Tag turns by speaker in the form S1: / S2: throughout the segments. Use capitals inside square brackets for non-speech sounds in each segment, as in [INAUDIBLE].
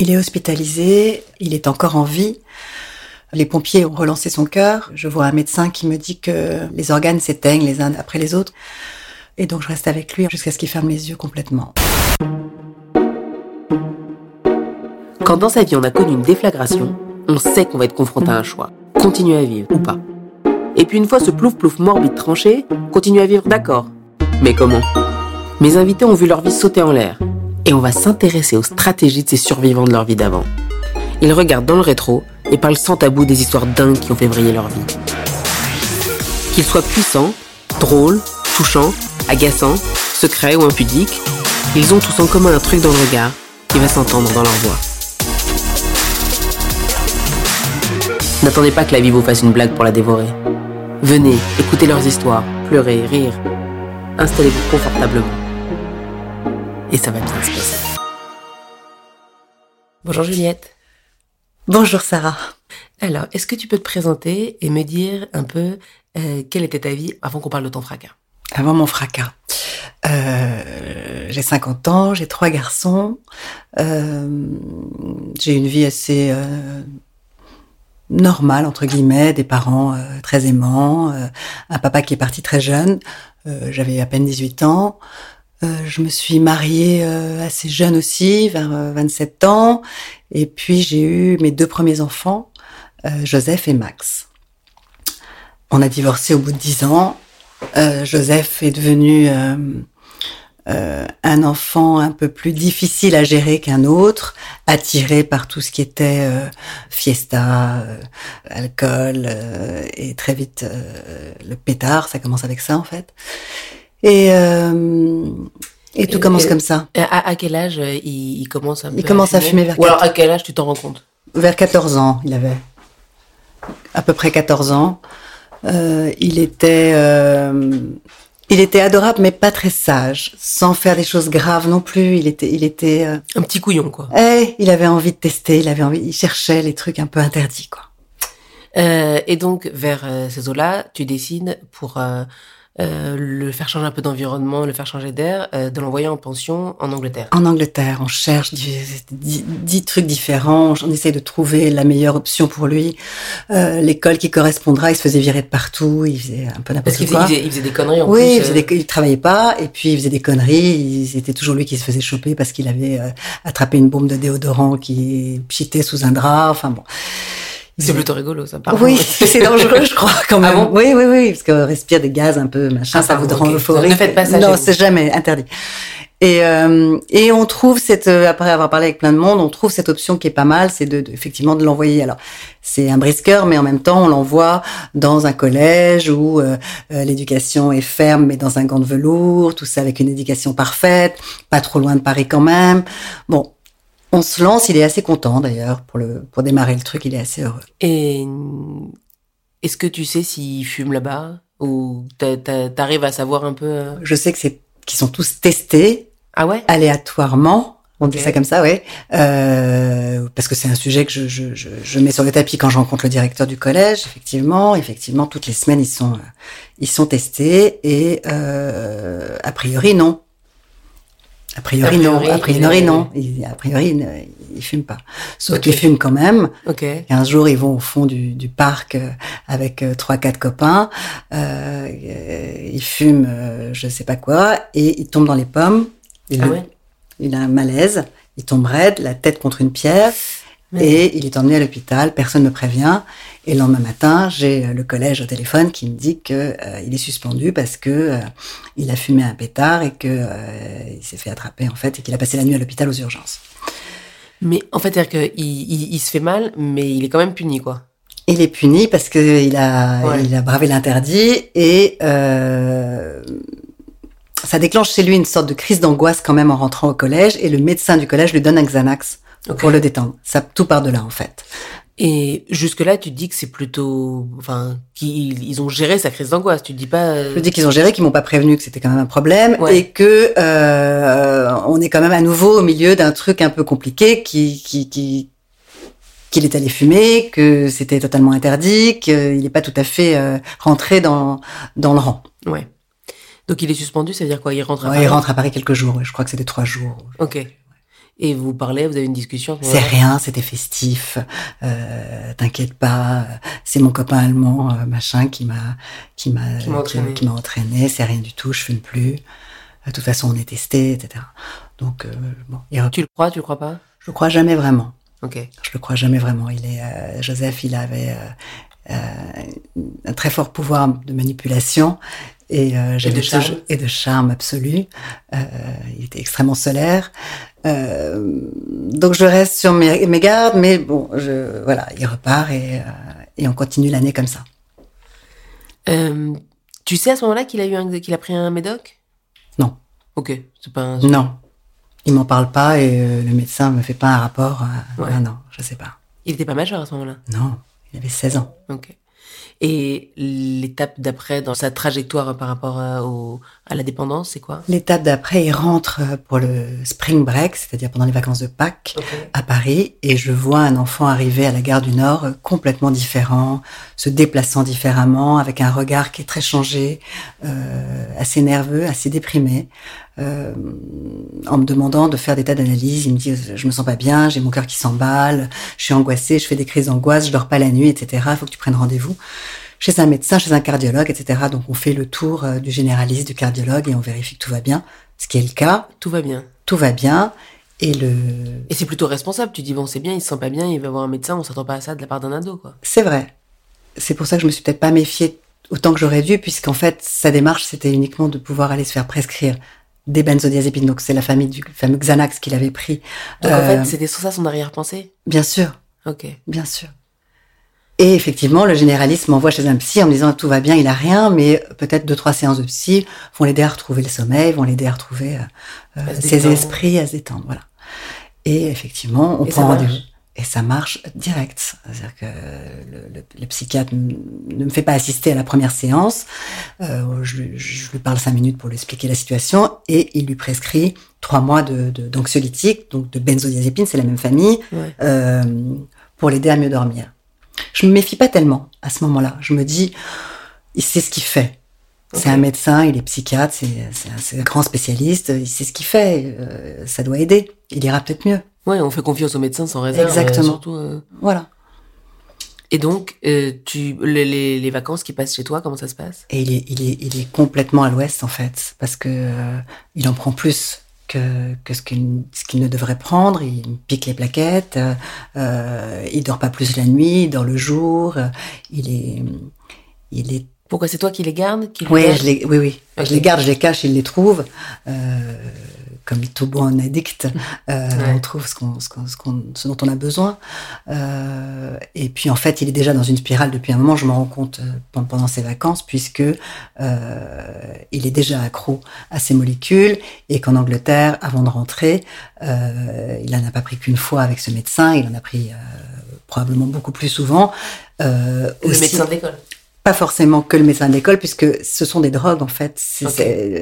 S1: Il est hospitalisé, il est encore en vie. Les pompiers ont relancé son cœur. Je vois un médecin qui me dit que les organes s'éteignent les uns après les autres. Et donc je reste avec lui jusqu'à ce qu'il ferme les yeux complètement.
S2: Quand dans sa vie on a connu une déflagration, on sait qu'on va être confronté à un choix. Continuer à vivre ou pas. Et puis une fois ce plouf plouf morbide tranché, continuer à vivre d'accord. Mais comment? Mes invités ont vu leur vie sauter en l'air. Et on va s'intéresser aux stratégies de ces survivants de leur vie d'avant. Ils regardent dans le rétro et parlent sans tabou des histoires dingues qui ont fait briller leur vie. Qu'ils soient puissants, drôles, touchants, agaçants, secrets ou impudiques, ils ont tous en commun un truc dans le regard qui va s'entendre dans leur voix. N'attendez pas que la vie vous fasse une blague pour la dévorer. Venez, écoutez leurs histoires, pleurez, rire. Installez-vous confortablement. Et ça va bien se passer. Bonjour Juliette.
S1: Bonjour Sarah.
S2: Alors, est-ce que tu peux te présenter et me dire un peu euh, quelle était ta vie avant qu'on parle de ton fracas?
S1: Avant mon fracas. Euh, j'ai 50 ans, j'ai trois garçons. Euh, j'ai une vie assez euh, normale, entre guillemets, des parents euh, très aimants, euh, un papa qui est parti très jeune. J'avais à peine 18 ans. Je me suis mariée assez jeune aussi, vers 27 ans. Et puis j'ai eu mes deux premiers enfants, Joseph et Max. On a divorcé au bout de 10 ans. Euh, Joseph est devenu euh, euh, un enfant un peu plus difficile à gérer qu'un autre, attiré par tout ce qui était euh, fiesta, euh, alcool et très vite le pétard. Ça commence avec ça en fait. Et et tout commence comme ça.
S2: À, à quel âge il, il, commence à
S1: Il commence à fumer, à fumer vers
S2: Ou alors à quel âge tu t'en rends compte
S1: Vers 14 ans, il avait à peu près 14 ans. Euh, il était, euh, il était adorable, mais pas très sage, sans faire des choses graves non plus. Il était, il était euh,
S2: un petit couillon quoi.
S1: Eh, il avait envie de tester, il avait envie, il cherchait les trucs un peu interdits quoi.
S2: Euh, et donc vers ces eaux-là, tu décides pour euh, le faire changer un peu d'environnement, le faire changer d'air, euh, de l'envoyer en pension en Angleterre.
S1: En Angleterre, on cherche dix, trucs différents, on essaie de trouver la meilleure option pour lui. Euh, L'école qui correspondra, il se faisait virer de partout, il faisait un peu n'importe
S2: quoi. Parce qu'il faisait, des conneries en
S1: oui,
S2: plus.
S1: il, faisait des, il travaillait pas, et puis il faisait des conneries. C'était toujours lui qui se faisait choper parce qu'il avait attrapé une bombe de déodorant qui pchitait sous un drap, enfin bon.
S2: C'est plutôt rigolo, ça.
S1: Pardon. Oui, c'est dangereux, je crois, quand même. Ah bon oui, oui, oui, parce qu'on respire des gaz un peu, machin, ah, ça vous rend euphorique.
S2: Ne faites pas ça.
S1: Non, c'est jamais interdit. Et, euh, et on trouve cette, euh, après avoir parlé avec plein de monde, on trouve cette option qui est pas mal, c'est de, de, effectivement de l'envoyer. Alors, c'est un brisqueur, mais en même temps, on l'envoie dans un collège où euh, euh, l'éducation est ferme, mais dans un gant de velours, tout ça avec une éducation parfaite, pas trop loin de Paris quand même. Bon, on se lance, il est assez content d'ailleurs pour le pour démarrer le truc, il est assez heureux.
S2: Et est-ce que tu sais s'il fume là-bas ou t'arrives à savoir un peu euh?
S1: Je sais que c'est qu'ils sont tous testés.
S2: Ah ouais?
S1: Aléatoirement. On dit ça comme ça, ouais. Euh, parce que c'est un sujet que je, je, je, je, mets sur le tapis quand je rencontre le directeur du collège. Effectivement, effectivement, toutes les semaines ils sont ils sont testés et euh, a priori non. A priori, a priori non. A priori, non. Il, a priori, il, il fume pas. Sauf okay. qu'ils fument quand même.
S2: Okay.
S1: Un jour, ils vont au fond du, du parc euh, avec euh, trois, quatre copains. Euh, ils fument, euh, je sais pas quoi, et ils tombent dans les pommes. Il,
S2: ah ouais.
S1: il a un malaise. Il tombe raide, la tête contre une pierre.
S2: Ouais.
S1: Et il est emmené à l'hôpital, personne ne prévient. Et le lendemain matin, j'ai le collège au téléphone qui me dit que euh, il est suspendu parce que euh, il a fumé un pétard et que euh, il s'est fait attraper en fait et qu'il a passé la nuit à l'hôpital aux urgences.
S2: Mais en fait, c'est-à-dire qu'il il, il se fait mal, mais il est quand même puni, quoi.
S1: Il est puni parce que il a
S2: Ouais.
S1: il a bravé l'interdit et euh, ça déclenche chez lui une sorte de crise d'angoisse quand même en rentrant au collège et le médecin du collège lui donne un Xanax pour le détendre. Ça tout part de là en fait.
S2: Et jusque-là, tu te dis que c'est plutôt, enfin, qu'ils ils ont géré sa crise d'angoisse. Tu te dis pas. euh,
S1: Je dis qu'ils ont géré, qu'ils m'ont pas prévenu que c'était quand même un problème
S2: Ouais.
S1: et que euh, on est quand même à nouveau au milieu d'un truc un peu compliqué qui qui qui qu'il est allé fumer, que c'était totalement interdit, qu'il n'est pas tout à fait euh, rentré dans dans le rang.
S2: Ouais. Donc il est suspendu, ça veut dire quoi? Il rentre à
S1: Ouais,
S2: Paris?
S1: il rentre à Paris quelques jours. je crois que c'était trois jours.
S2: Ok. Et vous parlez, vous avez une discussion
S1: C'est rien, c'était festif. Euh, T'inquiète pas, c'est mon copain allemand, euh, machin, qui m'a qui m'a
S2: Qui m'a entraîné.
S1: qui m'a entraîné. C'est rien du tout, je fume plus. De toute façon, on est testé, etc. Donc euh, bon, il-
S2: Tu le crois, tu le crois pas?
S1: Je le crois jamais vraiment.
S2: Ok.
S1: Je le crois jamais vraiment. Il est euh, Joseph, il avait un très fort pouvoir de manipulation et, euh,
S2: de charme.
S1: toujours- et de charme absolu. Euh, il était extrêmement solaire. Euh, donc je reste sur mes, mes gardes, mais bon, je, voilà, il repart et, euh, et on continue l'année comme ça.
S2: Euh, tu sais à ce moment-là qu'il a eu un, qu'il a pris un médoc?
S1: Non,
S2: Ok, c'est pas un...
S1: non, il m'en parle pas et le médecin me fait pas un rapport.
S2: Ouais.
S1: ah non, je sais pas.
S2: Il était pas majeur à ce moment-là?
S1: Non, il avait 16 ans.
S2: Ok. Et l'étape d'après dans sa trajectoire par rapport à, au, à la dépendance, c'est quoi?
S1: L'étape d'après, il rentre euh, pour le spring break, c'est-à-dire pendant les vacances de Pâques. à Paris et je vois un enfant arriver à la gare du Nord euh, complètement différent, se déplaçant différemment, avec un regard qui est très changé, euh, assez nerveux, assez déprimé, euh, en me demandant de faire des tas d'analyses. Il me dit je me sens pas bien, j'ai mon cœur qui s'emballe, je suis angoissée, je fais des crises d'angoisse, je dors pas la nuit, etc. Il faut que tu prennes rendez-vous chez un médecin, chez un cardiologue, etc. Donc on fait le tour euh, du généraliste, du cardiologue et on vérifie que tout va bien, ce qui est le cas.
S2: Tout va bien.
S1: Tout va bien et le
S2: Et c'est plutôt responsable. Tu dis, bon, c'est bien, il se sent pas bien, il va voir un médecin, on s'attend pas à ça de la part d'un ado, quoi.
S1: C'est vrai. C'est pour ça que je me suis peut-être pas méfiée autant que j'aurais dû, puisqu'en fait, sa démarche, c'était uniquement de pouvoir aller se faire prescrire des benzodiazépines. Donc, c'est la famille du fameux Xanax qu'il avait pris.
S2: Donc en
S1: Euh,
S2: fait, c'était sur ça son arrière-pensée?
S1: Bien sûr,
S2: Ok.
S1: bien sûr. Et effectivement, le généraliste m'envoie chez un psy en me disant tout va bien, il a rien, mais peut-être deux trois séances de psy vont l'aider à retrouver le sommeil, vont l'aider à retrouver euh, euh,
S2: À se
S1: ses
S2: détendre.
S1: esprits, à se détendre, voilà. Et effectivement, on
S2: Et
S1: prend rendez-vous. Et ça marche direct. C'est-à-dire que le, le- le psychiatre ne me fait pas assister à la première séance. Euh, je, lui- je lui parle cinq minutes pour lui expliquer la situation et il lui prescrit trois mois de, d'anxiolytiques, donc de benzodiazépines, c'est la même famille,
S2: Ouais.
S1: euh, pour l'aider à mieux dormir. Je me méfie pas tellement à ce moment-là. Je me dis, il sait ce qu'il fait. C'est un médecin, il est psychiatre, c'est, c'est, un, c'est un grand spécialiste, il sait ce qu'il fait, euh, ça doit aider. Il ira peut-être mieux.
S2: Ouais, on fait confiance au médecin sans réserve.
S1: Exactement.
S2: euh, surtout, euh.
S1: Voilà.
S2: Et donc, euh, tu, les, les, les vacances qui passent chez toi, comment ça se passe?
S1: Et il est, il est, il est complètement à l'ouest en fait, parce que euh, il en prend plus que, que ce qu'il ne devrait prendre. Il pique les plaquettes. Euh, il dort pas plus la nuit, il dort le jour. il est, il est.
S2: Pourquoi c'est toi qui les gardes qui les
S1: Oui, je les, oui, oui. Je les garde, je les cache, il les trouve. Euh, comme tout bon addict, [LAUGHS] euh,
S2: Ouais.
S1: on trouve ce, qu'on, ce, qu'on, ce, qu'on- ce dont on a besoin. Euh, et puis en fait, il est déjà dans une spirale depuis un moment. Je me rends compte euh, pendant, ses vacances, puisque euh, il est déjà accro à ces molécules et qu'en Angleterre, avant de rentrer, il en a pas pris qu'une fois avec ce médecin. Il en a pris probablement beaucoup plus souvent. Euh,
S2: Le
S1: aussi-
S2: médecin de l'école.
S1: Pas forcément que le médecin de l'école, puisque ce sont des drogues en fait.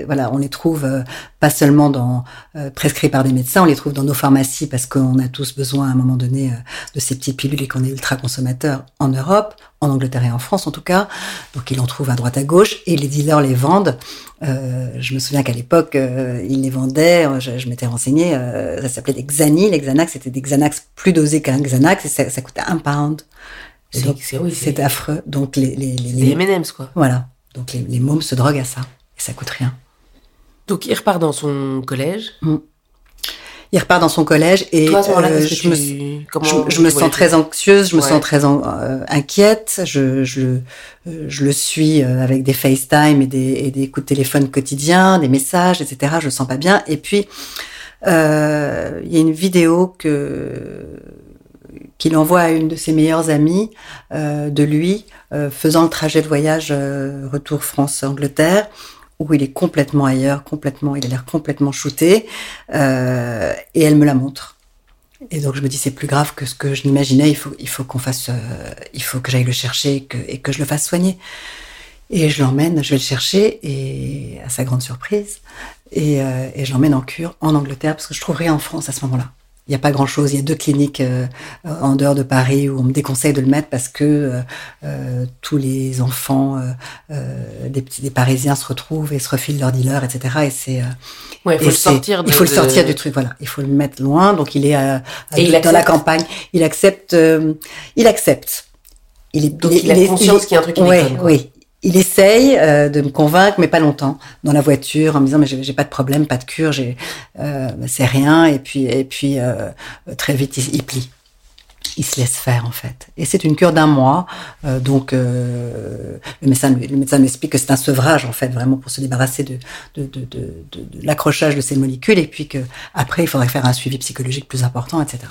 S1: Voilà, on les trouve euh, pas seulement dans euh, prescrits par des médecins, on les trouve dans nos pharmacies parce qu'on a tous besoin à un moment donné euh, de ces petites pilules et qu'on est ultra consommateurs en Europe, en Angleterre et en France en tout cas. Donc ils en trouvent à droite à gauche et les dealers les vendent. Je me souviens qu'à l'époque ils les vendaient. Je, je m'étais renseignée. ça s'appelait des Xani. Les Xanax c'était des Xanax plus dosés qu'un Xanax et ça, ça coûtait un pound.
S2: C'est- oui,
S1: affreux. Donc les, les, les,
S2: Des M&M's, quoi.
S1: voilà. Donc les, les mômes se droguent à ça. Et ça coûte rien.
S2: Donc, il repart dans son collège.
S1: Il repart dans son collège et
S2: Toi,
S1: euh, je,
S2: tu...
S1: me, je, me sens
S2: les
S1: très anxieuse, je me sens très en- euh, inquiète. Je, je, je le suis euh, avec des FaceTime et des, et des coups de téléphone quotidiens, des messages, etc. Je le sens pas bien. Et puis, euh, il y a une vidéo que qu'il envoie à une de ses meilleures amies euh, de lui euh, faisant le trajet de voyage euh, retour France-Angleterre où il est complètement ailleurs, complètement, il a l'air complètement shooté, euh, et elle me la montre. Et donc je me dis c'est plus grave que ce que je l'imaginais. Il faut, il faut qu'on fasse, euh, il faut que j'aille le chercher et que, et que je le fasse soigner. Et je l'emmène, je vais le chercher et à sa grande surprise, et, euh, et je l'emmène en cure en Angleterre parce que je trouve rien en France à ce moment-là. Il n'y a pas grand-chose. Il y a deux cliniques euh, en dehors de Paris où on me déconseille de le mettre parce que euh, euh, tous les enfants des petits des Parisiens se retrouvent et se refilent leur dealer, etc. Et c'est
S2: ouais, il faut le sortir.
S1: il faut le sortir du truc. Voilà, il faut le mettre loin. Donc il est dans la campagne. Il accepte. il accepte.
S2: Il est, donc il, a conscience qu'il y a un truc qui
S1: déconne. Oui, il essaye euh, de me convaincre, mais pas longtemps, dans la voiture, en me disant mais j'ai pas de problème, pas de cure, euh, c'est rien, et puis euh, très vite il, plie, il se laisse faire en fait. Et c'est une cure d'un mois, donc le médecin le médecin m'explique que c'est un sevrage en fait, vraiment pour se débarrasser de l'accrochage de ces molécules, et puis que après il faudrait faire un suivi psychologique plus important, etc.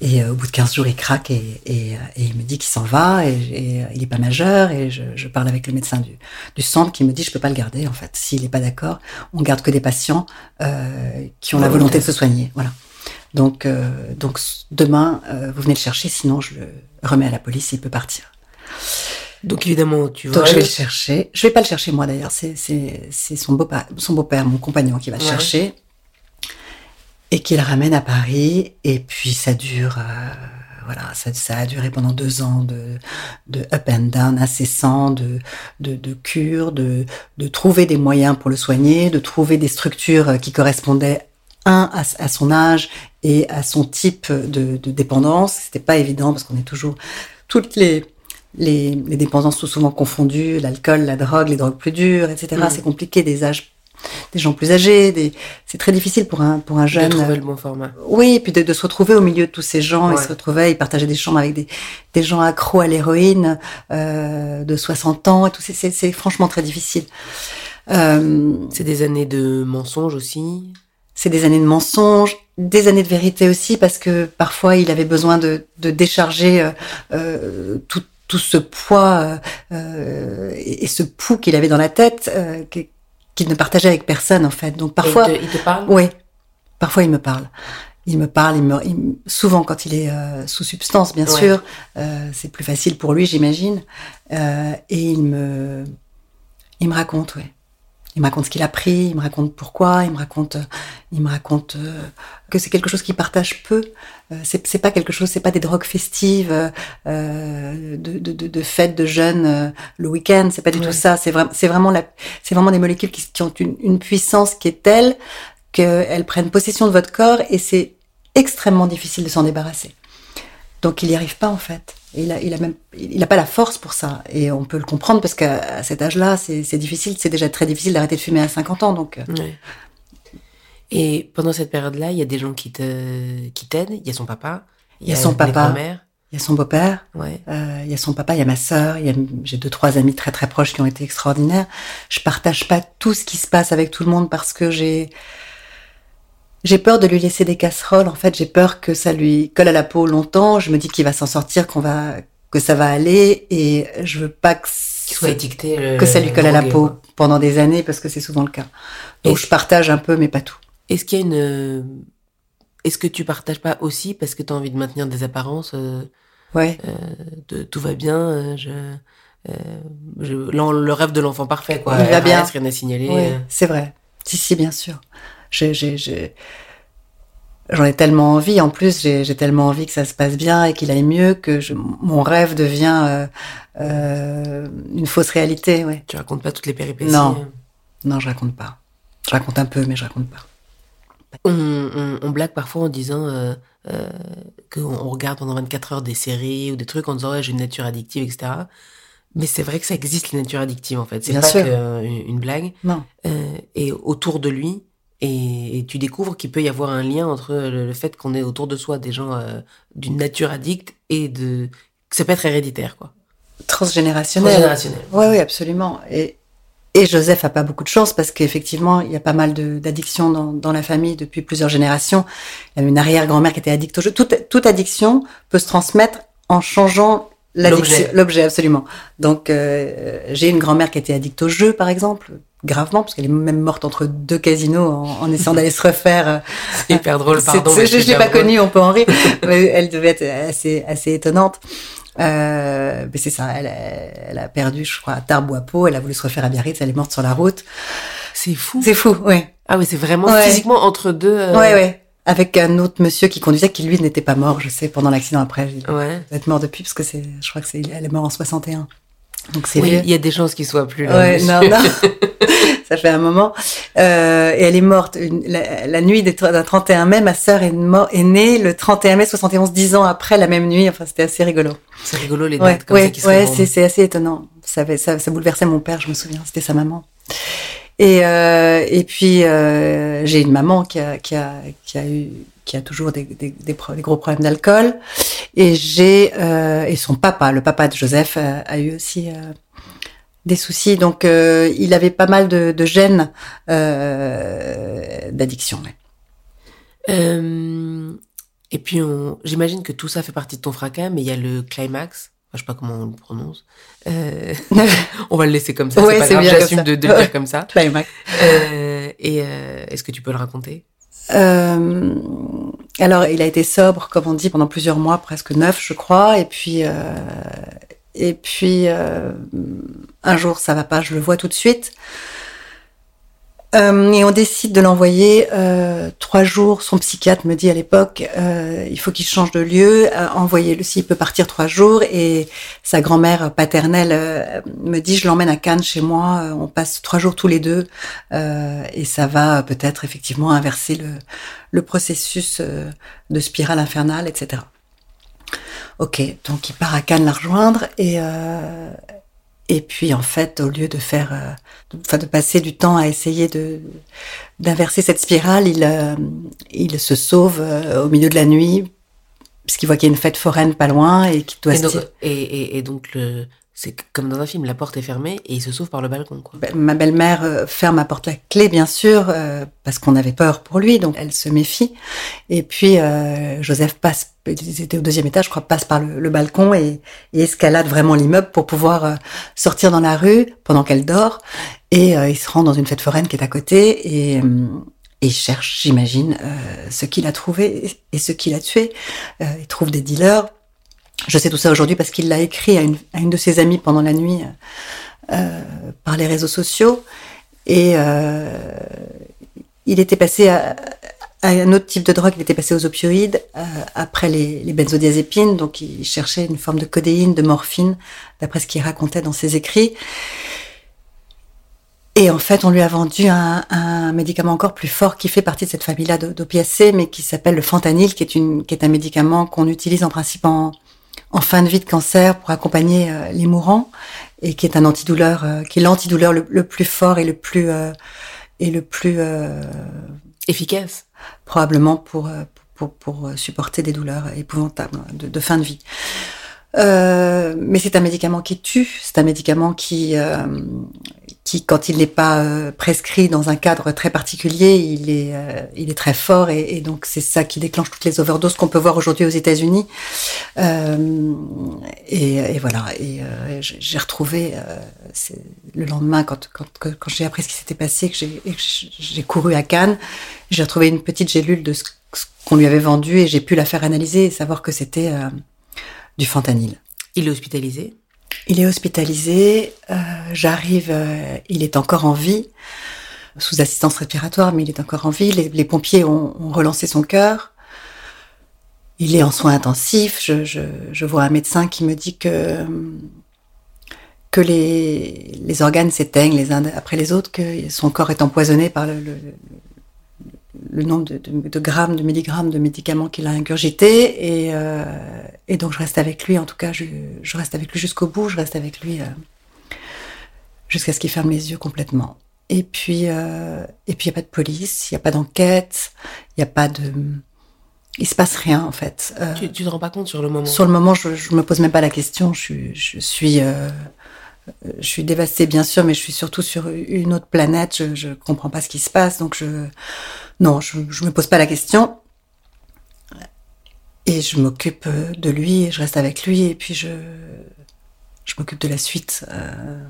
S1: Et euh, au bout de 15 jours, il craque et, et, et il me dit qu'il s'en va et, et, il est pas majeur. Et je, je parle avec le médecin du, du, centre qui me dit je peux pas le garder en fait. S'il est pas d'accord, on garde que des patients euh, qui ont la volonté de se soigner. Voilà. Donc, euh, donc demain, euh, vous venez le chercher, sinon je le remets à la police et il peut partir.
S2: Donc évidemment, tu
S1: vas. Donc je vais le chercher. Je vais pas le chercher moi d'ailleurs. C'est son beau son beau mon compagnon, qui va le chercher et qu'il ramène à Paris. Et puis ça dure, euh, voilà, ça, ça, a duré pendant deux ans de, de up and down incessant, de, de, de cure, de, de trouver des moyens pour le soigner, de trouver des structures qui correspondaient un à, à son âge et à son type de, de dépendance. C'était pas évident parce qu'on est toujours toutes les les, les dépendances sont souvent confondues, l'alcool, la drogue, les drogues plus dures, etc. Mm. C'est compliqué, des âges des gens plus âgés. Des... C'est très difficile pour un pour un jeune.
S2: De trouver le bon format.
S1: Oui, et puis de, de, se retrouver au milieu de tous ces gens. Ouais. Ils se retrouvaient, ils partageaient des chambres avec des, des gens accros à l'héroïne euh, de 60 ans et tout. C'est franchement très difficile.
S2: Euh, c'est des années de mensonges aussi.
S1: C'est des années de mensonges, des années de vérité aussi, parce que parfois il avait besoin de, de décharger euh, euh tout, tout ce poids euh, et, et ce pouls qu'il avait dans la tête, euh, qu'il ne partageait avec personne en fait. Donc parfois,
S2: il te, il te parle?
S1: Oui, parfois il me parle. Il me parle, il me, il, souvent quand il est euh, sous substance, bien ouais. sûr, euh, c'est plus facile pour lui, j'imagine. Euh, et il me, il me raconte, ouais. Il me raconte ce qu'il a pris, il me raconte pourquoi, il me raconte, il me raconte euh, que c'est quelque chose qu'il partage peu. Euh, c'est, pas quelque chose, c'est pas des drogues festives, euh, de, de, de, de, fêtes de jeunes euh, le week-end. C'est pas du tout ça. C'est vraiment, c'est vraiment la, c'est vraiment des molécules qui, qui ont une, une, puissance qui est telle qu'elles prennent possession de votre corps et c'est extrêmement difficile de s'en débarrasser. Donc il n'y arrive pas en fait. Il a, il a même, il a pas la force pour ça. Et on peut le comprendre parce qu'à cet âge-là, c'est, difficile. C'est déjà très difficile d'arrêter de fumer à 50 ans. Donc.
S2: Ouais. Et pendant cette période-là, il y a des gens qui te, qui t'aident. Il y a son papa.
S1: Il y a, son papa. Il y a son beau-père.
S2: Ouais.
S1: Euh, il y a son papa. Il y a ma sœur. J'ai deux, trois amis très, très proches qui ont été extraordinaires. Je partage pas tout ce qui se passe avec tout le monde parce que j'ai, j'ai peur de lui laisser des casseroles. En fait, j'ai peur que ça lui colle à la peau longtemps. Je me dis qu'il va s'en sortir, qu'on va, que ça va aller, et je veux pas que
S2: qu'il soit étiqueté le,
S1: que ça lui colle à la peau pendant des années, parce que c'est souvent le cas. Donc je partage un peu, mais pas tout.
S2: Est-ce qu'il y a une, est-ce que tu partages pas aussi parce que tu as envie de maintenir des apparences euh,
S1: Ouais.
S2: Euh, de tout va bien. Euh, je, euh, je, le rêve de l'enfant parfait, quoi.
S1: Il va bien.
S2: Rien à signaler.
S1: Ouais, c'est vrai. Si, si, bien sûr j'ai, j'en ai tellement envie. En plus, j'ai, tellement envie que ça se passe bien et qu'il aille mieux que je, mon rêve devient euh, euh, une fausse réalité. Ouais.
S2: Tu racontes pas toutes les péripéties.
S1: Non, non, je raconte pas. Je raconte un peu, mais je raconte pas.
S2: On, on, on blague parfois en disant euh, euh, qu'on regarde pendant 24 heures des séries ou des trucs en disant ouais j'ai une nature addictive, etc. Mais c'est vrai que ça existe les natures addictives en fait. C'est
S1: Bien
S2: pas
S1: sûr.
S2: que, euh, une blague.
S1: Non.
S2: Euh, et autour de lui, et, et, tu découvres qu'il peut y avoir un lien entre le, le fait qu'on ait autour de soi des gens euh, d'une nature addicte et de que ça peut être héréditaire quoi.
S1: Transgénérationnel.
S2: Transgénérationnel.
S1: Oui, oui, absolument. Et, et Joseph a pas beaucoup de chance parce qu'effectivement, il y a pas mal d'addictions dans, dans, la famille depuis plusieurs générations. Il y a une arrière-grand-mère qui était addicte au jeu. Toute, toute addiction peut se transmettre en changeant l'objet, absolument. Donc, euh, j'ai une grand-mère qui était addicte au jeu, par exemple, gravement, parce qu'elle est même morte entre deux casinos en, en essayant d'aller se refaire. [LAUGHS]
S2: C'est hyper drôle, pardon.
S1: je l'ai pas connue, on peut en rire. [LAUGHS] mais elle devait être assez, assez étonnante. Euh, mais c'est ça, elle a, elle a perdu, je crois, à Tarbes ou à Pau, elle a voulu se refaire à Biarritz, elle est morte sur la route.
S2: C'est fou.
S1: C'est fou, ouais.
S2: Ah oui, c'est vraiment ouais. physiquement entre deux. Euh...
S1: Ouais, ouais. avec un autre monsieur qui conduisait, qui lui n'était pas mort, je sais, pendant l'accident après. Il
S2: Ouais.
S1: doit être mort depuis, parce que c'est, je crois que c'est, elle est morte en 61. Donc c'est
S2: Oui, il y a des chances qu'il soit plus là.
S1: Ouais, non, non. [LAUGHS] [LAUGHS] Ça fait un moment. Euh, et elle est morte une- la, la nuit d'un 31 mai. Ma sœur est, née le 31 mai 71, dix ans après la même nuit. Enfin, c'était assez rigolo.
S2: C'est rigolo les dates
S1: Ouais,
S2: comme ça qui se
S1: ouais, c'est, c'est assez étonnant. Ça, avait- ça, ça bouleversait mon père, je me souviens. C'était sa maman. Et, euh, et puis, euh, j'ai une maman qui a, qui a, qui a eu, qui a toujours des, gros problèmes d'alcool. Et j'ai, euh, et son papa, le papa de Joseph, a, eu aussi des soucis. Donc, il avait pas mal de, de gènes d'addiction. ouais.
S2: Et puis, j'imagine que tout ça fait partie de ton fracas, mais il y a le climax. Enfin, je sais pas comment on le prononce. Euh, [LAUGHS] on va le laisser comme ça.
S1: Ouais,
S2: c'est pas
S1: c'est
S2: grave, j'assume de, de le dire comme ça.
S1: Climax.
S2: Euh, et euh, est-ce que tu peux le raconter?
S1: Euh, alors, il a été sobre, comme on dit, pendant plusieurs mois, presque neuf, je crois. Et puis, euh, et puis, euh, un jour, ça va pas, je le vois tout de suite. Euh, et on décide de l'envoyer euh, trois jours. Son psychiatre me dit à l'époque, euh, il faut qu'il change de lieu. Euh, Envoyez-le s'il peut partir trois jours. Et sa grand-mère paternelle euh, me dit, je l'emmène à Cannes chez moi. On passe trois jours tous les deux, et ça va peut-être effectivement inverser le, le processus de spirale infernale, etc. Ok, donc il part à Cannes la rejoindre et et puis en fait au lieu de faire, euh, enfin de passer du temps à essayer de d'inverser cette spirale, il euh, il se sauve euh, au milieu de la nuit puisqu'il voit qu'il y a une fête foraine pas loin et qu'il doit
S2: et
S1: se
S2: donc, et, et- et donc le, c'est comme dans un film, la porte est fermée et il se sauve par le balcon.
S1: Ben, Ma belle-mère euh, ferme à porte la clé, bien sûr, euh, parce qu'on avait peur pour lui, donc elle se méfie. Et puis euh, Joseph passe, ils étaient au deuxième étage, je crois, passe par le, balcon et, escalade vraiment l'immeuble pour pouvoir sortir dans la rue pendant qu'elle dort. Et il se rend dans une fête foraine qui est à côté et, il cherche, j'imagine, ce qu'il a trouvé et- ce qu'il a tué. Il trouve des dealers. Je sais tout ça aujourd'hui parce qu'il l'a écrit à une, à une de ses amies pendant la nuit euh, par les réseaux sociaux. Et euh, il était passé à, à un autre type de drogue, il était passé aux opioïdes euh, après les, les benzodiazépines. Donc il cherchait une forme de codéine, de morphine, d'après ce qu'il racontait dans ses écrits. Et en fait, on lui a vendu un, un médicament encore plus fort qui fait partie de cette famille-là d'o- d'opiacés, mais qui s'appelle le fentanyl, qui est, une, qui est un médicament qu'on utilise en principe en, en fin de vie de cancer pour accompagner euh, les mourants et qui est un antidouleur, euh, qui est l'antidouleur le, le plus fort et le plus euh, et le plus euh,
S2: Efficace.
S1: probablement pour pour, pour supporter des douleurs épouvantables de, de fin de vie. Euh, mais c'est un médicament qui tue, c'est un médicament qui, euh, qui quand il n'est pas euh, prescrit dans un cadre très particulier, il est, euh, il est très fort et, et donc c'est ça qui déclenche toutes les overdoses qu'on peut voir aujourd'hui aux États-Unis. Euh, et, et voilà, et j'ai retrouvé le lendemain quand, quand, quand, j'ai appris ce qui s'était passé, que j'ai couru à Cannes, j'ai retrouvé une petite gélule de ce ce qu'on lui avait vendu et j'ai pu la faire analyser et savoir que c'était du fentanyl.
S2: Il est hospitalisé?
S1: Il est hospitalisé, euh, j'arrive, euh, il est encore en vie, sous assistance respiratoire, mais il est encore en vie. Les, les pompiers ont, ont relancé son cœur. Il est en soins intensifs. Je, je, je vois un médecin qui me dit que que les, les organes s'éteignent les uns après les autres, que son corps est empoisonné par le, le, le nombre de, de, de, grammes, de milligrammes de médicaments qu'il a ingurgité. Et, euh, et donc je reste avec lui, en tout cas, je, je reste avec lui jusqu'au bout, je reste avec lui euh, jusqu'à ce qu'il ferme les yeux complètement. Et puis, euh, et puis il n'y a pas de police, il n'y a pas d'enquête, il n'y a pas de... Il se passe rien en fait.
S2: Euh, tu, tu te rends pas compte sur le moment
S1: Sur le moment, je, je me pose même pas la question. Je, suis, je suis, euh, je suis dévastée bien sûr, mais je suis surtout sur une autre planète. Je, je comprends pas ce qui se passe, donc je, non, je, je me pose pas la question. Et je m'occupe de lui, et je reste avec lui, et puis je, je m'occupe de la suite. Euh...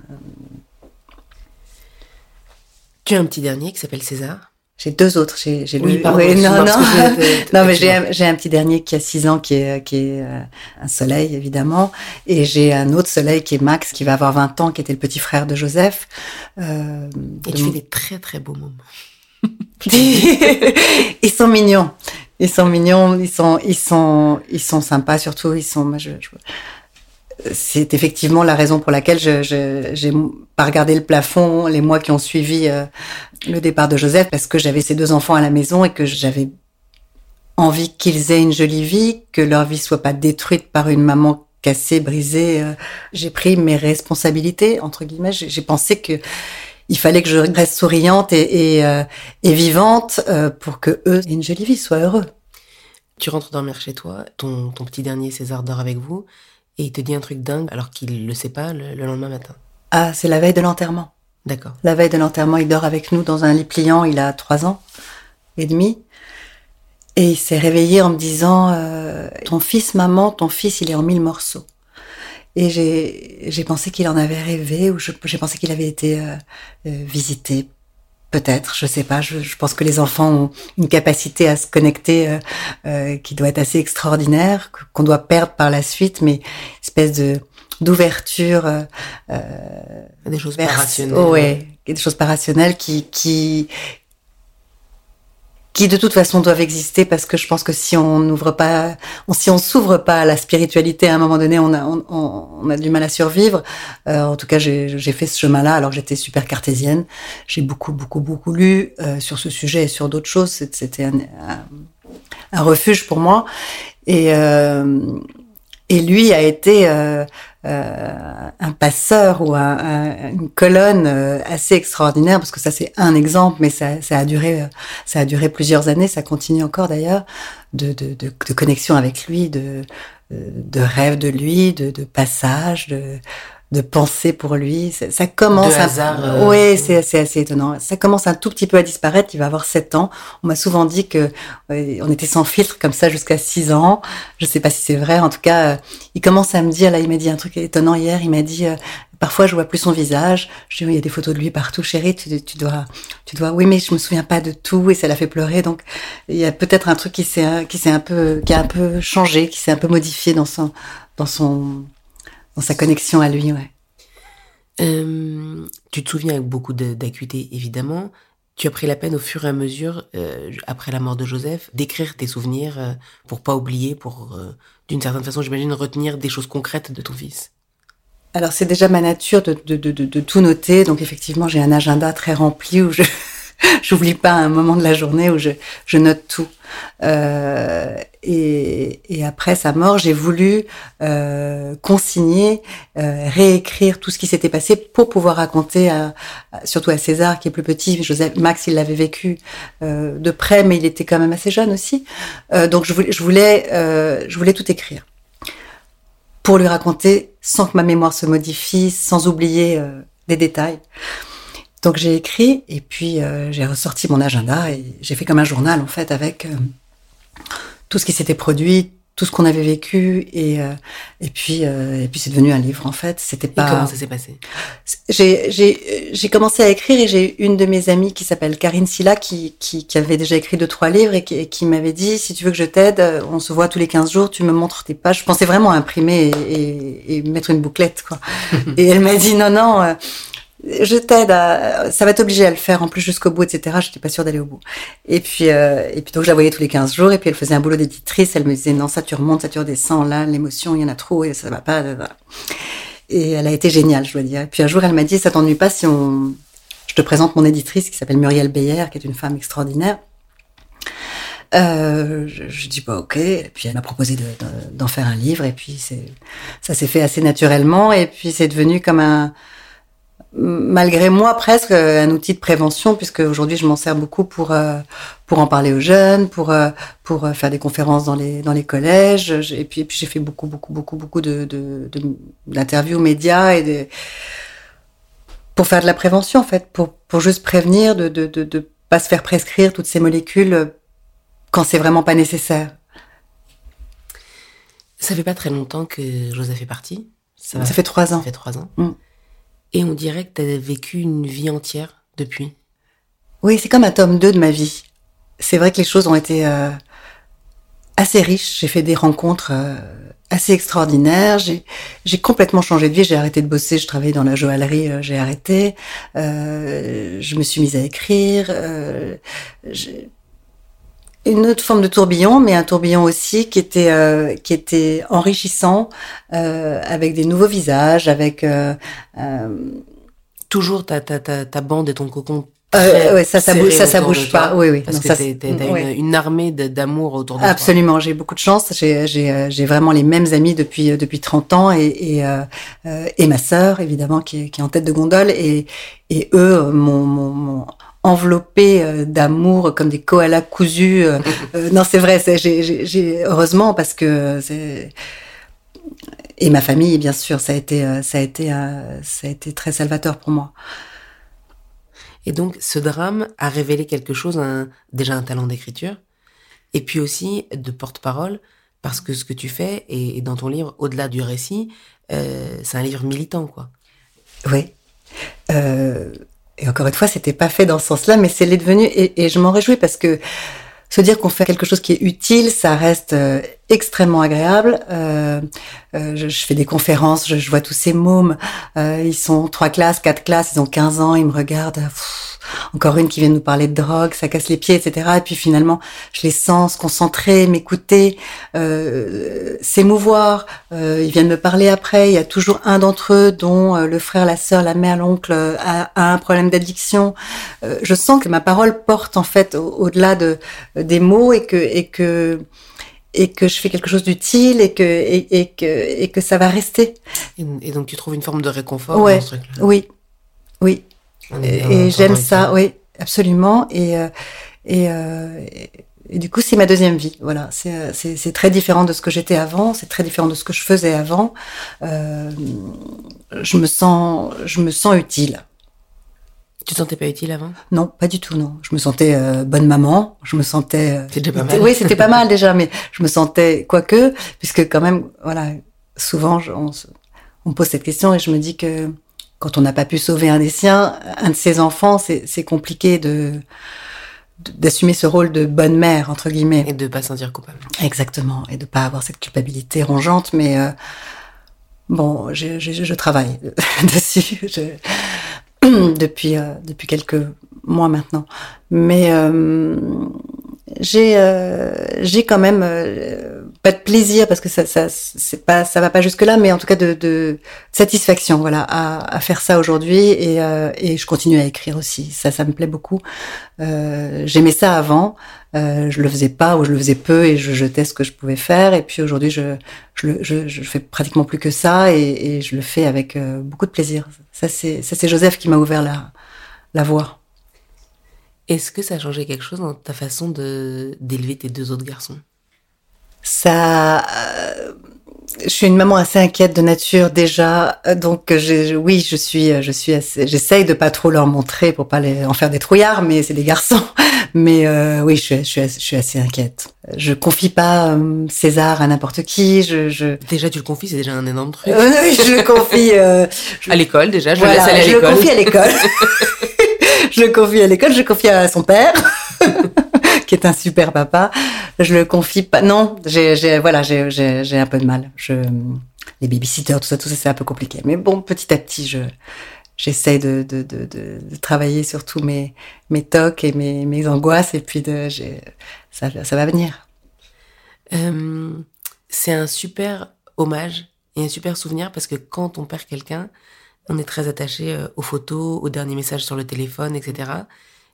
S2: Tu as un petit dernier qui s'appelle César?
S1: J'ai deux autres. J'ai, j'ai
S2: oui,
S1: le...
S2: pardon,
S1: oui, non, non, [LAUGHS] non, mais j'ai un, j'ai un petit dernier qui a six ans, qui est, qui est euh, un soleil, évidemment. Et j'ai un autre soleil qui est Max, qui va avoir 20 ans, qui était le petit frère de Joseph.
S2: Euh, Et tu mon... fais des très, très beaux moments. [LAUGHS]
S1: Ils sont mignons. Ils sont mignons, ils sont, ils sont, ils sont sympas surtout. Ils sont, c'est effectivement la raison pour laquelle je, je, j'ai pas regardé le plafond les mois qui ont suivi euh, le départ de Joseph parce que j'avais ces deux enfants à la maison et que j'avais envie qu'ils aient une jolie vie, que leur vie soit pas détruite par une maman cassée, brisée. Euh. J'ai pris mes responsabilités entre guillemets. J'ai pensé que il fallait que je reste souriante et, et, euh, et vivante pour que eux aient une jolie vie, soient heureux.
S2: Tu rentres dormir chez toi, ton, ton petit dernier César dort avec vous et il te dit un truc dingue alors qu'il le sait pas le, lendemain matin.
S1: Ah, c'est la veille de l'enterrement.
S2: D'accord.
S1: La veille de l'enterrement, il dort avec nous dans un lit pliant. Il a trois ans et demi. Et il s'est réveillé en me disant euh, Ton fils, maman, ton fils, il est en mille morceaux. Et j'ai pensé qu'il en avait rêvé ou j'ai pensé qu'il avait été euh, euh, visité Peut-être, je sais pas. Je, je, pense que les enfants ont une capacité à se connecter euh, euh qui doit être assez extraordinaire, qu'on doit perdre par la suite, mais espèce de d'ouverture.
S2: Des choses pas rationnelles.
S1: Ouais, des choses pas rationnelles qui qui qui de toute façon doivent exister parce que je pense que si on n'ouvre pas, si on s'ouvre pas à la spiritualité à un moment donné, on a, on, on a du mal à survivre. Euh, en tout cas, j'ai fait ce chemin-là alors j'étais super cartésienne. J'ai beaucoup, beaucoup, beaucoup lu euh, sur ce sujet et sur d'autres choses. C'était un, un, refuge pour moi. Et, euh, et lui a été euh, un passeur ou un, une colonne euh, assez extraordinaire parce que ça c'est un exemple, mais ça, ça, a duré, ça a duré plusieurs années, ça continue encore d'ailleurs de, de, de, de, connexion avec lui, de, de rêve de lui, de, de passage, de de penser pour lui. Ça, ça commence
S2: de hasard,
S1: à... Oui, c'est assez étonnant. Ça commence un tout petit peu à disparaître. Il va avoir 7 ans. On m'a souvent dit que on était sans filtre comme ça jusqu'à 6 ans. Je sais pas si c'est vrai. En tout cas, euh, il commence à me dire, là, il m'a dit un truc étonnant hier. Il m'a dit, euh, parfois, je vois plus son visage. Je dis, oui, il y a des photos de lui partout, chérie. Tu, tu dois, tu dois, oui, mais je me souviens pas de tout et ça l'a fait pleurer. Donc, il y a peut-être un truc qui s'est, qui s'est un peu, qui a un peu changé, qui s'est un peu modifié dans son, dans son, dans sa connexion à lui, ouais.
S2: Euh, tu te souviens avec beaucoup d'acuité, évidemment. Tu as pris la peine au fur et à mesure, euh, après la mort de Joseph, d'écrire tes souvenirs euh, pour pas oublier, pour, euh, d'une certaine façon, j'imagine, retenir des choses concrètes de ton fils.
S1: Alors c'est déjà ma nature de, de, de, de, tout noter, donc effectivement j'ai un agenda très rempli où je [LAUGHS] j'oublie pas un moment de la journée où je, je note tout. Euh, et, et, après sa mort, j'ai voulu euh, consigner, euh, réécrire tout ce qui s'était passé pour pouvoir raconter, à, surtout à César qui est plus petit. Max, il l'avait vécu euh, de près, mais il était quand même assez jeune aussi. Euh, donc je voulais, je voulais, euh, je voulais tout écrire pour lui raconter sans que ma mémoire se modifie, sans oublier des détails. Donc j'ai écrit et puis euh, j'ai ressorti mon agenda et j'ai fait comme un journal en fait avec euh, tout ce qui s'était produit, tout ce qu'on avait vécu et euh, et puis et puis c'est devenu un livre en fait. C'était pas.
S2: Et comment ça s'est passé?
S1: J'ai j'ai j'ai commencé à écrire et j'ai une de mes amies qui s'appelle Karine Silla qui, qui qui avait déjà écrit deux trois livres et qui, qui m'avait dit si tu veux que je t'aide, on se voit tous les 15 jours, tu me montres tes pages. Je pensais vraiment imprimer et, et, et mettre une bouclette quoi. [LAUGHS] et elle m'a dit non non je t'aide à, ça va t'obliger à le faire en plus jusqu'au bout, etc. J'étais pas sûre d'aller au bout. Et puis, euh, et puis donc je la voyais tous les 15 jours et puis elle faisait un boulot d'éditrice. Elle me disait non, ça tu remontes, ça tu redescends, là l'émotion, il y en a trop et ça va pas. Et elle a été géniale, je dois dire. Et puis un jour elle m'a dit ça t'ennuie pas si on, je te présente mon éditrice qui s'appelle Muriel Beyer, qui est une femme extraordinaire. Euh, je, je, dis pas ok. Et puis elle m'a proposé d'en de, de, faire un livre et puis ça s'est fait assez naturellement et puis c'est devenu comme un malgré moi presque un outil de prévention puisque aujourd'hui je m'en sers beaucoup pour euh, pour en parler aux jeunes pour euh, pour euh, faire des conférences dans les dans les collèges et puis et puis j'ai fait beaucoup beaucoup beaucoup beaucoup de d'interviews de, aux médias et de, pour faire de la prévention en fait pour pour juste prévenir de de de, de pas se faire prescrire toutes ces molécules quand c'est vraiment pas nécessaire.
S2: Ça fait pas très longtemps que Joseph est parti.
S1: Ça, ça fait trois ans.
S2: Ça fait trois ans.
S1: Mm.
S2: Et on dirait que tu vécu une vie entière depuis.
S1: Oui, c'est comme un tome 2 de ma vie. C'est vrai que les choses ont été euh, assez riches. J'ai fait des rencontres euh, assez extraordinaires. J'ai complètement changé de vie. J'ai arrêté de bosser. Je travaillais dans la joaillerie. Euh, j'ai arrêté. Je me suis mise à écrire. Une autre forme de tourbillon, mais un tourbillon aussi qui était euh, qui était enrichissant, euh, avec des nouveaux visages, avec euh,
S2: toujours ta, ta, ta, ta bande et ton cocon.
S1: Euh, ouais, ça, ça bouge, ça, ça bouge pas. Oui, oui.
S2: Parce
S1: Non,
S2: que
S1: ça,
S2: une, armée d'amour autour de toi.
S1: Absolument, j'ai beaucoup de chance. J'ai j'ai euh, j'ai vraiment les mêmes amis depuis euh, depuis 30 ans et et, euh, euh, et ma sœur évidemment qui est qui est en tête de gondole et et eux euh, m'ont- m'ont enveloppé euh, d'amour comme des koalas cousus. euh, [LAUGHS] euh, non, c'est vrai, j'ai heureusement parce que c'est et ma famille bien sûr, ça a été ça a été ça a été très salvateur pour moi.
S2: Et donc, ce drame a révélé quelque chose, un- déjà un talent d'écriture, et puis aussi de porte-parole, parce que ce que tu fais, et, et dans ton livre, au-delà du récit, euh, c'est un livre militant, quoi.
S1: Oui. Euh, et encore une fois, c'était pas fait dans ce sens-là, mais c'est l'est devenu. Et, je m'en réjouis parce que se dire qu'on fait quelque chose qui est utile, ça reste euh, extrêmement agréable. Euh, euh, je, fais des conférences, je, vois tous ces mômes. ils sont trois classes, quatre classes, ils ont 15 ans, ils me regardent. Encore une qui vient nous parler de drogue, ça casse les pieds, etc. Et puis finalement, je les sens se concentrer, m'écouter, euh, s'émouvoir. Euh, ils viennent me parler après. Il y a toujours un d'entre eux dont euh, le frère, la sœur, la mère, l'oncle a, a un problème d'addiction. Euh, je sens que ma parole porte en fait au- au-delà de des mots et que et que et que je fais quelque chose d'utile et que et, et que et que ça va rester.
S2: Et, et donc, tu trouves une forme de réconfort
S1: Ouais.
S2: dans ce truc-là?
S1: Oui, oui. Et, j'aime ça, oui, absolument. Et, euh, et, euh, et, et du coup, c'est ma deuxième vie. Voilà, c'est euh, c'est très différent de ce que j'étais avant. C'est très différent de ce que je faisais avant. Euh, je me sens, je me sens utile.
S2: Tu te sentais pas utile avant?
S1: Non, pas du tout, non. Je me sentais euh, bonne maman. Je me sentais. euh,
S2: déjà pas mal.
S1: Oui, c'était pas mal déjà, mais je me sentais quoique, puisque quand même, voilà, souvent je- on, on me pose cette question et je me dis que quand on n'a pas pu sauver un des siens, un de ses enfants, c'est compliqué de d'assumer ce rôle de bonne mère entre guillemets.
S2: Et de pas se sentir coupable.
S1: Exactement, et de pas avoir cette culpabilité rongeante, mais euh, bon, je, je, je travaille [LAUGHS] dessus je- [CLEARS THROAT] depuis euh, depuis quelques mois maintenant, mais euh, j'ai euh, j'ai quand même euh, pas de plaisir parce que ça ça c'est pas ça va pas jusque là, mais en tout cas de, de satisfaction voilà à, à faire ça aujourd'hui et euh, et je continue à écrire aussi ça ça me plaît beaucoup. Euh, J'aimais ça avant. Euh, je le faisais pas ou je le faisais peu et je jetais ce que je pouvais faire. Et puis aujourd'hui, je, je, je, je fais pratiquement plus que ça et, et je le fais avec euh, beaucoup de plaisir. Ça, c'est ça, c'est Joseph qui m'a ouvert la, la voie.
S2: Est-ce que ça a changé quelque chose dans ta façon de d'élever tes deux autres garçons?
S1: Ça, euh, je suis une maman assez inquiète de nature déjà, euh, donc je- oui, je suis, euh, je suis assez, j'essaye de pas trop leur montrer pour pas les, en faire des trouillards, mais c'est des garçons. [LAUGHS] Mais euh, oui, je suis, je suis, assez- je suis assez inquiète. Je confie pas euh, César à n'importe qui. Je, je,
S2: Déjà, tu le confies, c'est déjà un énorme truc.
S1: Euh, je le confie. [LAUGHS]
S2: À l'école, déjà, je
S1: voilà,
S2: le laisse aller à
S1: je le
S2: l'école.
S1: confie à l'école. [LAUGHS] je le confie à l'école. Je le confie à son père, [LAUGHS] qui est un super papa. Je le confie pas. Non, j'ai, voilà, j'ai, un peu de mal. Je, les babysitters, tout ça, tout ça, c'est un peu compliqué. Mais bon, petit à petit, je, j'essaie de, de, de, de, travailler sur tous mes, mes tocs et mes, mes angoisses, et puis de, ça, ça va venir.
S2: Euh, c'est un super hommage et un super souvenir parce que quand on perd quelqu'un, on est très attaché euh, aux photos, aux derniers messages sur le téléphone, etc.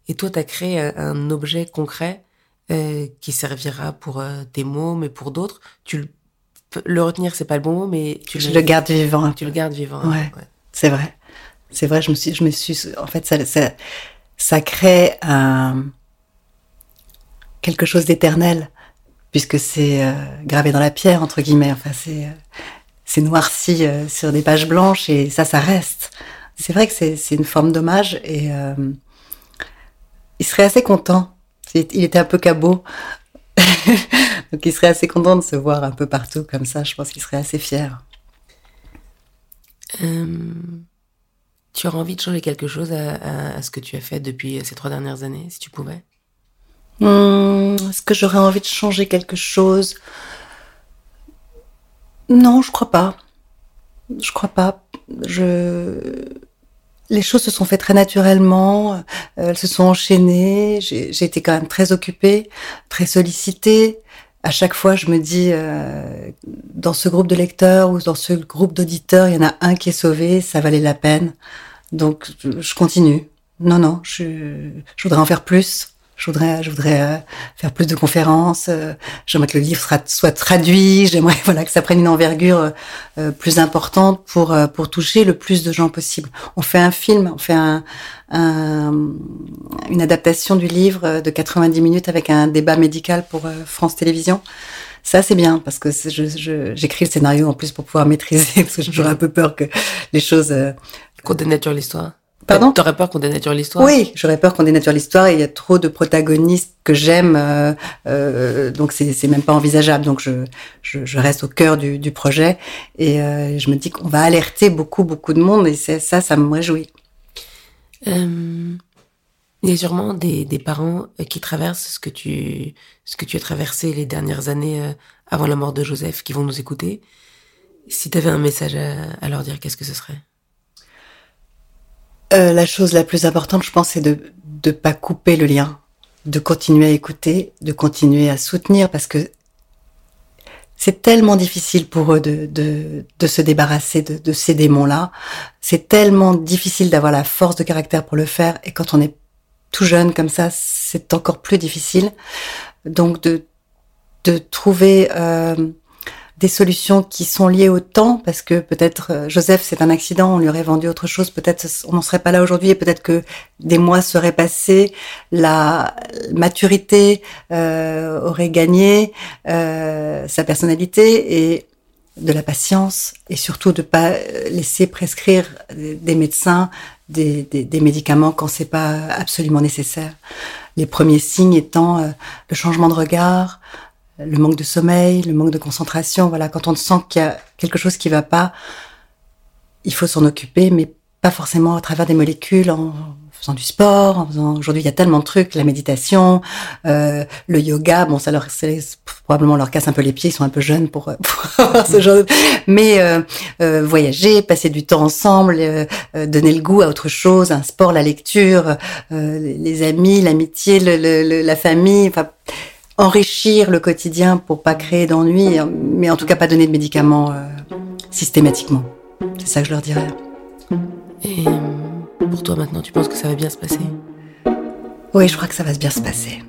S2: Et toi, tu as créé un, un objet concret euh, qui servira pour euh, tes mots, mais pour d'autres. Tu le, le retenir, c'est pas le bon mot, mais tu
S1: Je le garde vivant.
S2: Tu le gardes vivant.
S1: Ouais. C'est vrai. C'est vrai, je me suis, je me suis, en fait, ça, ça, ça crée quelque chose d'éternel, puisque c'est euh, gravé dans la pierre, entre guillemets. Enfin, c'est, euh, c'est noirci euh, sur des pages blanches et ça, ça reste. C'est vrai que c'est, une forme d'hommage et euh, il serait assez content. Il était un peu cabot. [LAUGHS] Donc il serait assez content de se voir un peu partout comme ça. Je pense qu'il serait assez fier.
S2: Euh, tu aurais envie de changer quelque chose à, à, à, ce que tu as fait depuis ces trois dernières années, si tu pouvais?
S1: Hum, Est-ce que j'aurais envie de changer quelque chose? Non, je crois pas. Je crois pas. Je les choses se sont faites très naturellement, euh, elles se sont enchaînées. J'ai été quand même très occupée, très sollicitée. À chaque fois, je me dis, euh, dans ce groupe de lecteurs ou dans ce groupe d'auditeurs, il y en a un qui est sauvé, ça valait la peine. Donc, je continue. Non, non, je, je voudrais en faire plus. Je voudrais, je voudrais euh, faire plus de conférences. Euh, j'aimerais que le livre soit traduit. J'aimerais [LAUGHS] voilà que ça prenne une envergure euh, plus importante pour pour toucher le plus de gens possible. On fait un film, on fait un, un, une adaptation du livre de 90 minutes avec un débat médical pour France Télévisions. Ça c'est bien parce que j'écris le scénario en plus pour pouvoir [LAUGHS] maîtriser parce que j'ai toujours un peu peur que les choses
S2: qu'on dénature l'histoire.
S1: Pardon
S2: T'aurais peur qu'on dénature l'histoire?
S1: Oui, j'aurais peur qu'on dénature l'histoire et il y a trop de protagonistes que j'aime, euh, euh, donc c'est même pas envisageable. Donc je, je, je reste au cœur du, du projet et euh, je me dis qu'on va alerter beaucoup beaucoup de monde et ça, ça me réjouit.
S2: Euh, il y a sûrement des, des parents qui traversent ce que tu ce que tu as traversé les dernières années euh, avant la mort de Joseph, qui vont nous écouter. Si tu avais un message à, à leur dire, qu'est-ce que ce serait?
S1: Euh, la chose la plus importante, je pense, c'est de ne pas couper le lien, de continuer à écouter, de continuer à soutenir, parce que c'est tellement difficile pour eux de, de, de se débarrasser de, de ces démons-là. C'est tellement difficile d'avoir la force de caractère pour le faire. Et quand on est tout jeune comme ça, c'est encore plus difficile. Donc de, de trouver euh, des solutions qui sont liées au temps, parce que peut-être euh, Joseph, c'est un accident, on lui aurait vendu autre chose, peut-être on n'en serait pas là aujourd'hui, et peut-être que des mois seraient passés, la maturité euh, aurait gagné euh, sa personnalité et de la patience, et surtout de pas laisser prescrire des médecins des, des, des médicaments quand c'est pas absolument nécessaire. Les premiers signes étant euh, le changement de regard, le manque de sommeil, le manque de concentration. Voilà, quand on sent qu'il y a quelque chose qui va pas, il faut s'en occuper, mais pas forcément à travers des molécules, en faisant du sport, en faisant. Aujourd'hui, il y a tellement de trucs, la méditation, euh, le yoga. Bon, ça leur, probablement leur casse un peu les pieds. Ils sont un peu jeunes pour, [LAUGHS] pour ce genre. De... Mais euh, euh, voyager, passer du temps ensemble, euh, euh, donner le goût à autre chose, un sport, la lecture, les amis, l'amitié, le, le, la famille. Enfin enrichir le quotidien pour pas créer d'ennui, mais en tout cas pas donner de médicaments euh, systématiquement. C'est ça que je leur dirais.
S2: Et euh, pour toi maintenant, tu penses que ça va bien se passer?
S1: Oui, je crois que ça va bien se passer.